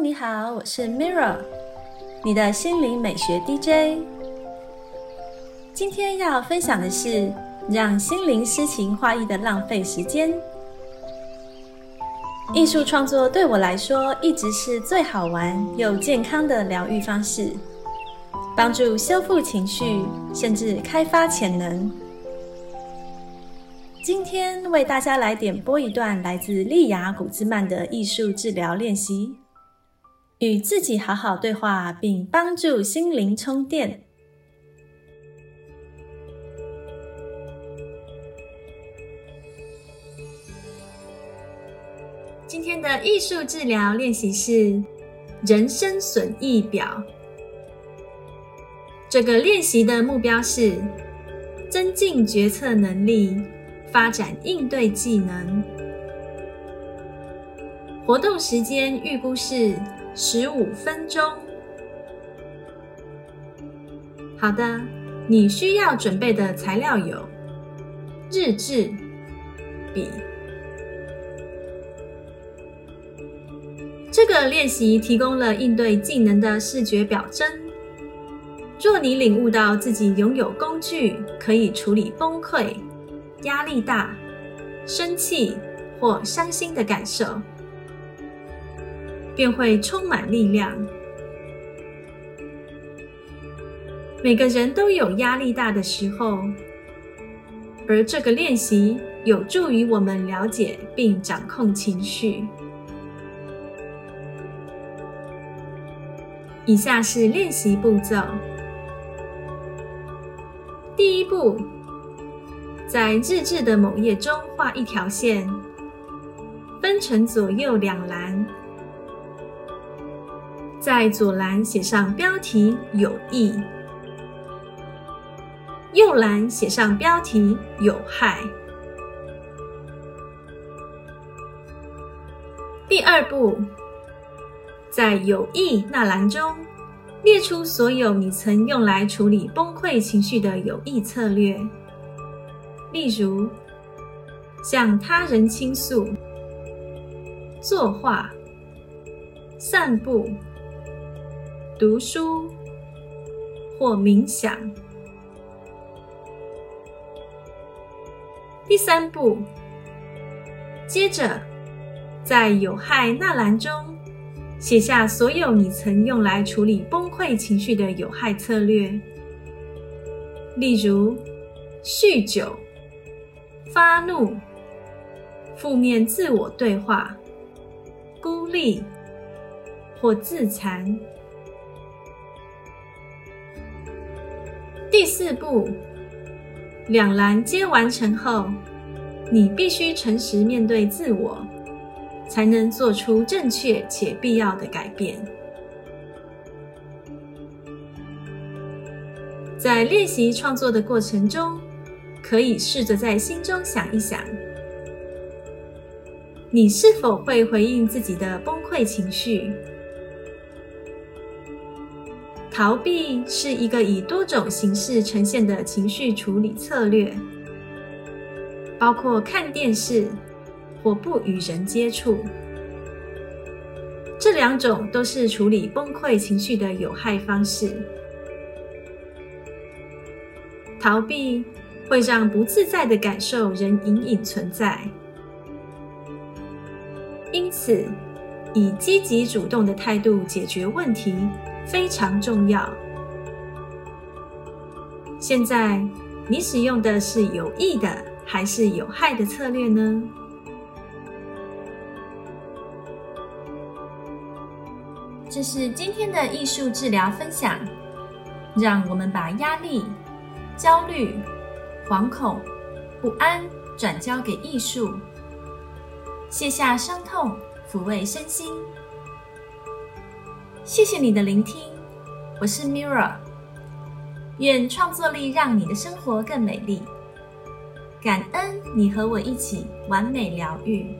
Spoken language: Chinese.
你好，我是 Mirra，你的心灵美学 DJ。今天要分享的是让心灵诗情画意的浪费时间。艺术创作对我来说一直是最好玩又健康的疗愈方式，帮助修复情绪，甚至开发潜能。今天为大家来点播一段来自利亚古兹曼的艺术治疗练习，与自己好好对话，并帮助心灵充电。今天的艺术治疗练习是人生损益表。这个练习的目标是增进决策能力。发展应对技能。活动时间预估是十五分钟。好的，你需要准备的材料有日志、笔。这个练习提供了应对技能的视觉表征。若你领悟到自己拥有工具，可以处理崩溃。压力大、生气或伤心的感受，便会充满力量。每个人都有压力大的时候，而这个练习有助于我们了解并掌控情绪。以下是练习步骤：第一步。在日志的某页中画一条线，分成左右两栏。在左栏写上标题“有益”，右栏写上标题“有害”。第二步，在“有益”那栏中列出所有你曾用来处理崩溃情绪的有益策略。例如，向他人倾诉、作画、散步、读书或冥想。第三步，接着在有害那栏中写下所有你曾用来处理崩溃情绪的有害策略，例如酗酒。发怒、负面自我对话、孤立或自残。第四步，两栏皆完成后，你必须诚实面对自我，才能做出正确且必要的改变。在练习创作的过程中。可以试着在心中想一想，你是否会回应自己的崩溃情绪？逃避是一个以多种形式呈现的情绪处理策略，包括看电视或不与人接触。这两种都是处理崩溃情绪的有害方式。逃避。会让不自在的感受仍隐隐存在，因此，以积极主动的态度解决问题非常重要。现在，你使用的是有益的还是有害的策略呢？这是今天的艺术治疗分享，让我们把压力、焦虑。惶恐、不安转交给艺术，卸下伤痛，抚慰身心。谢谢你的聆听，我是 Mirra。愿创作力让你的生活更美丽。感恩你和我一起完美疗愈。